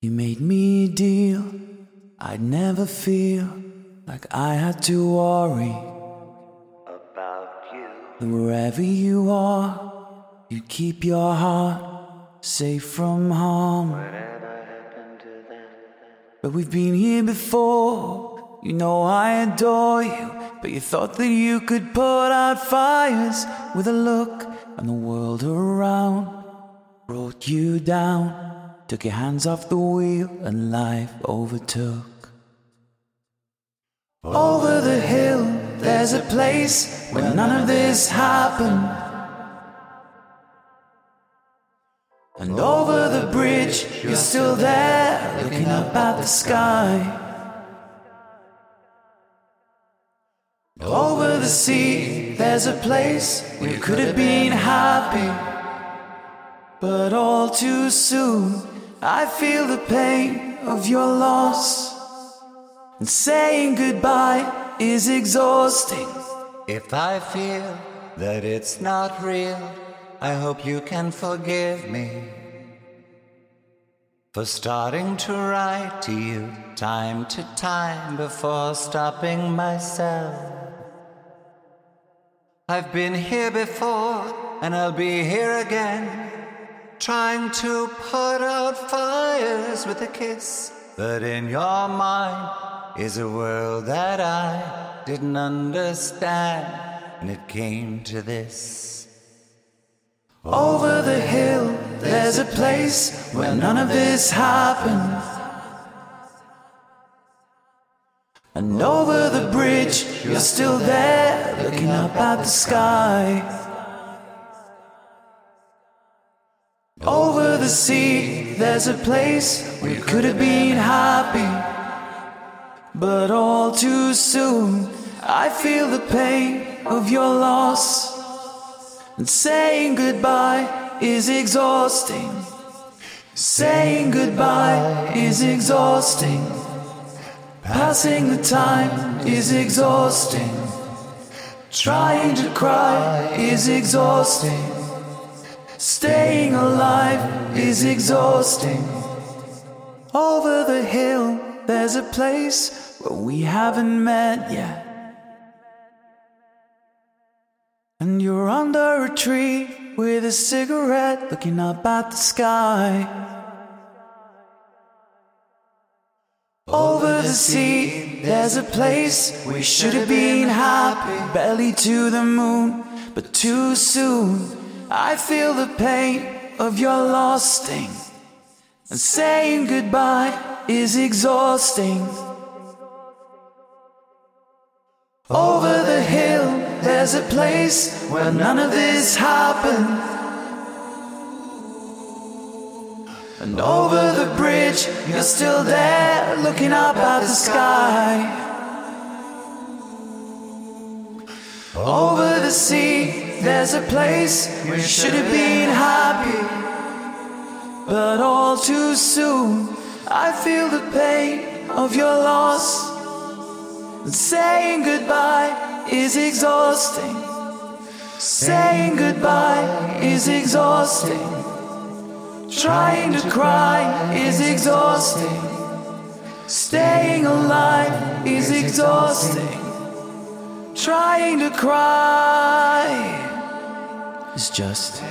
You made me deal I'd never feel like I had to worry about you. Wherever you are, you keep your heart safe from harm. Whatever happened to them? But we've been here before. You know I adore you, but you thought that you could put out fires with a look, and the world around brought you down. Took your hands off the wheel, and life overtook. Over the hill, there's a place where none of this happened. And over the bridge, you're still there, looking up at the sky. Over the sea, there's a place where you could have been happy. But all too soon, I feel the pain of your loss. And saying goodbye is exhausting. If I feel that it's not real, I hope you can forgive me for starting to write to you time to time before stopping myself. I've been here before and I'll be here again, trying to put out fires with a kiss. But in your mind is a world that I didn't understand, and it came to this. Over the hill, there's a place where none of this happened. And over the bridge, you're still there, looking up at the sky. Sea, there's a place where you could have been happy. But all too soon, I feel the pain of your loss. And saying goodbye is exhausting. Saying goodbye is exhausting. Passing the time is exhausting. Trying to cry is exhausting. Staying alive is exhausting. Over the hill, there's a place where we haven't met yet. And you're under a tree with a cigarette looking up at the sky. Over the sea, there's a place we should have been happy. Belly to the moon, but too soon. I feel the pain of your lost sting. And saying goodbye is exhausting. Over the hill, there's a place where none of this happened. And over the bridge, you're still there, looking up at the sky. Over the sea, there's a place where you should have been happy. But all too soon, I feel the pain of your loss. And saying goodbye is exhausting. Saying goodbye is exhausting. Trying to cry is exhausting. Staying alive is exhausting. Trying to cry is just.